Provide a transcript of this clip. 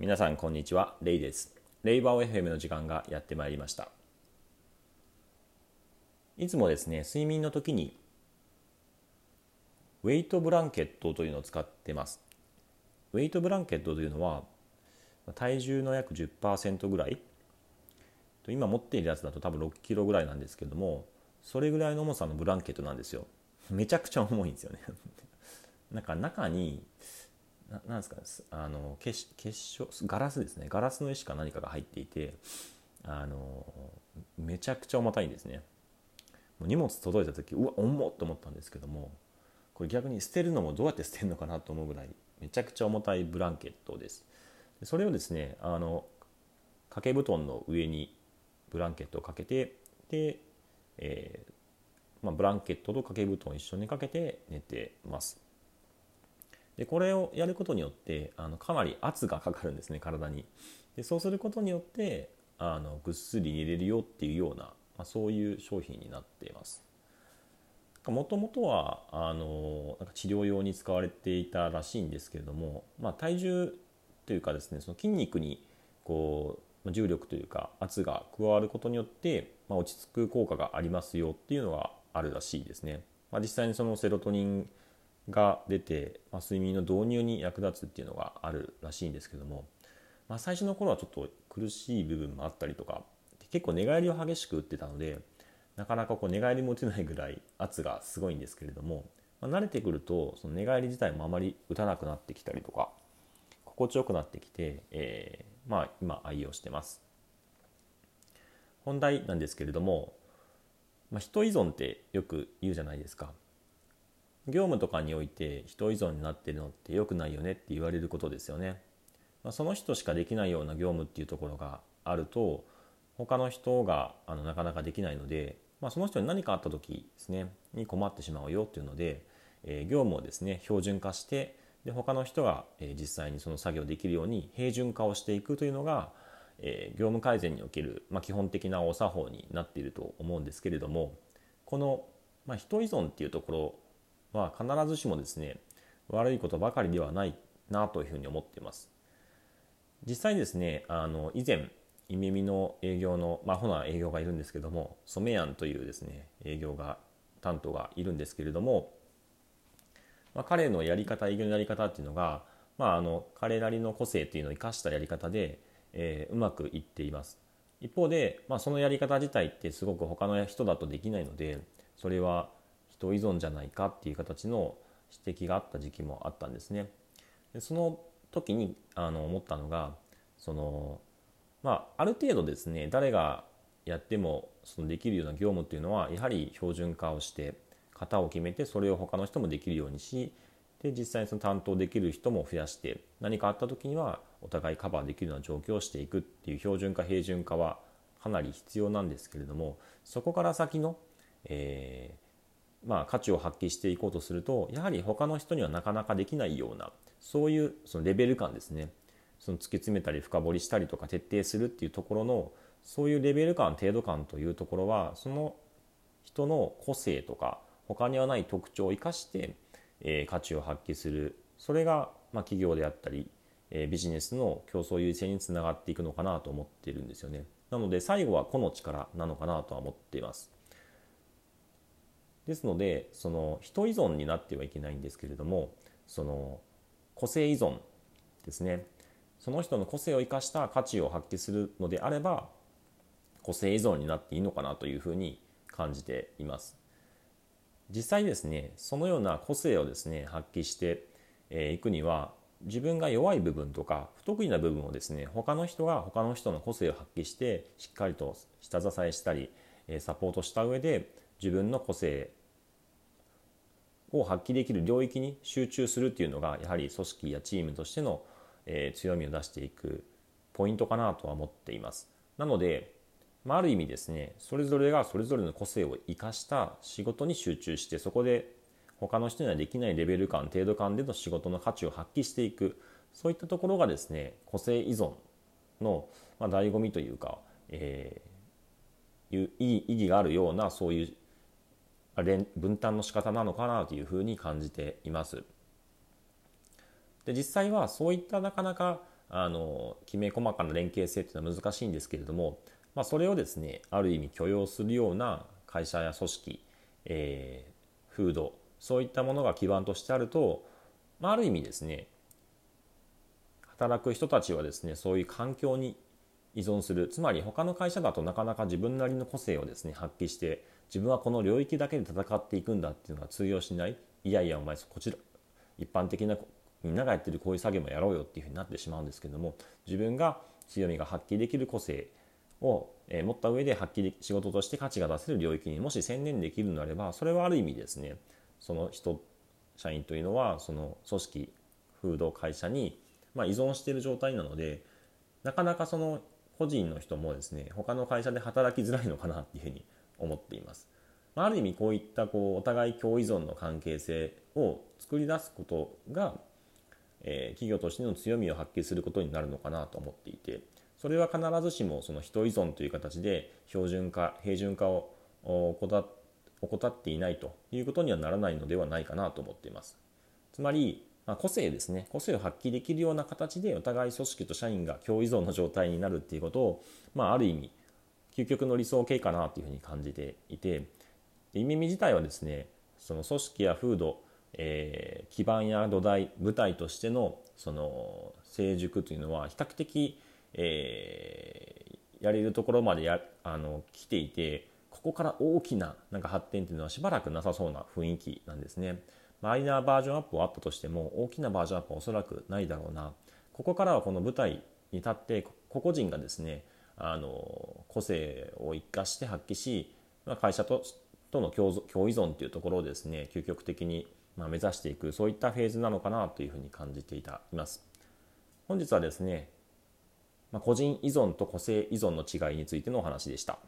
皆さんこんにちは。レイです。レイバー FM の時間がやってまいりました。いつもですね睡眠の時にウェイトブランケットというのを使ってます。ウェイトブランケットというのは体重の約10%ぐらい今持っているやつだと多分6キロぐらいなんですけどもそれぐらいの重さのブランケットなんですよ。めちゃくちゃ重いんですよね。なんか中になんですか？あの結結晶ガラスですね。ガラスの石か何かが入っていてあのめちゃくちゃ重たいんですね。もう荷物届いた時うわ重っと思ったんですけどもこれ逆に捨てるのもどうやって捨てるのかなと思うぐらいめちゃくちゃ重たいブランケットです。それをですねあの掛け布団の上にブランケットをかけてで、えーまあ、ブランケットと掛け布団を一緒にかけて寝てます。でこれをやることによってあのかなり圧がかかるんですね体にでそうすることによってあのぐっすり寝れるよっていうような、まあ、そういう商品になっていますもともとはあのなんか治療用に使われていたらしいんですけれども、まあ、体重というかですねその筋肉にこう重力というか圧が加わることによって、まあ、落ち着く効果がありますよっていうのがあるらしいですね。まあ、実際にそのセロトニンが出て、まあ、睡眠の導入に役立つっていうのがあるらしいんですけども、まあ、最初の頃はちょっと苦しい部分もあったりとか結構寝返りを激しく打ってたのでなかなかこう寝返りも打てないぐらい圧がすごいんですけれども、まあ、慣れてくるとその寝返り自体もあまり打たなくなってきたりとか心地よくなってきて、えー、まあ今愛用してます。本題なんですけれども、まあ、人依存ってよく言うじゃないですか。業務とかにおいて人依存になってるのって良くないよねって言われることですよね。まあ、その人しかできないような業務っていうところがあると他の人があのなかなかできないので、まあ、その人に何かあった時ですねに困ってしまうよっていうので、えー、業務をですね標準化してで他の人が、えー、実際にその作業できるように平準化をしていくというのが、えー、業務改善における、まあ、基本的なお作法になっていると思うんですけれどもこの、まあ、人依存っていうところは必ずしもですね悪いことばかりではないなというふうに思っています。実際ですねあの以前イメミの営業のまあほな営業がいるんですけども染谷というですね営業が担当がいるんですけれども、まあ、彼のやり方営業のやり方っていうのが、まあ、あの彼なりの個性っていうのを生かしたやり方で、えー、うまくいっています。一方で、まあ、そのやり方自体ってすごく他の人だとできないのでそれは人依存じゃないかっていう形の指摘があった時期もあったんですね。でその時にあの思ったのがそのまあある程度ですね誰がやってもそのできるような業務っていうのはやはり標準化をして型を決めてそれを他の人もできるようにしで実際にその担当できる人も増やして何かあった時にはお互いカバーできるような状況をしていくっていう標準化平準化はかなり必要なんですけれどもそこから先の、えまあ、価値を発揮していこうとするとやはり他の人にはなかなかできないようなそういうそのレベル感ですね。その突き詰めたり深掘りしたりとか徹底するっていうところのそういうレベル感程度感というところはその人の個性とか他にはない特徴を生かして、えー、価値を発揮する。それが、まあ、企業であったり、えー、ビジネスの競争優勢につながっていくのかなと思ってるんですよね。なので最後は個の力なのかなとは思っています。ですのでその人依存になってはいけないんですけれどもその個性依存ですね。その人の個性を生かした価値を発揮するのであれば個性依存になっていいのかなというふうに感じています。実際ですねそのような個性をですね発揮していくには自分が弱い部分とか不得意な部分をですね他の人が他の人の個性を発揮してしっかりと下支えしたりサポートした上で自分の個性を発揮できる領域に集中するっていうのがやはり組織やチームとしての、え強みを出していくポイントかなとは思っています。なので、まあ、ある意味ですねそれぞれがそれぞれの個性を生かした仕事に集中してそこで他の人にはできないレベル感程度感での仕事の価値を発揮していくそういったところがですね個性依存の、まあ、醍醐味というか、えー、意義があるようなそういう分担の仕方なのかなというふうに感じています。で実際はそういったなかなかあのきめ細かな連携性っていうのは難しいんですけれども、まあ、それをですねある意味許容するような会社や組織、えー、風土そういったものが基盤としてあると、まあ、ある意味ですね働く人たちはですねそういう環境に依存する。つまり他の会社だとなかなか自分なりの個性をですね発揮して自分はこの領域だけで戦っていくんだっていうのが通用しない。いやいやお前こちら一般的なみんながやってるこういう作業もやろうよっていうふうになってしまうんですけども自分が強みが発揮できる個性を、持った上で発揮で仕事として価値が出せる領域にもし専念できるのであればそれはある意味ですねその人社員というのはその組織風土会社にま、依存している状態なのでなかなかその個人の人もですね他の会社で働きづらいのかなっていうふうに思っています。ある意味こういったこうお互い共依存の関係性を作り出すことが、えー、企業としての強みを発揮することになるのかなと思っていてそれは必ずしもその人依存という形で標準化平準化を怠っていないということにはならないのではないかなと思っています。つまりまあ、個性ですね個性を発揮できるような形でお互い組織と社員が共依存の状態になるっていうことを、まあ、ある意味究極の理想形かなというふうに感じていて意味自体はですねその組織や風土、えー、基盤や土台舞台としてのその成熟というのは比較的、えー、やれるところまでやあの来ていてここから大きななんか発展というのはしばらくなさそうな雰囲気なんですね。マイナーバージョンアップはあったとしても大きなバージョンアップはおそらくないだろうなここからはこの舞台に立って個々人がですねあの個性を生かして発揮し、まあ、会社ととの共依存というところをですね究極的にま目指していくそういったフェーズなのかなというふうに感じていたいます本日はですね、まあ、個人依存と個性依存の違いについてのお話でした。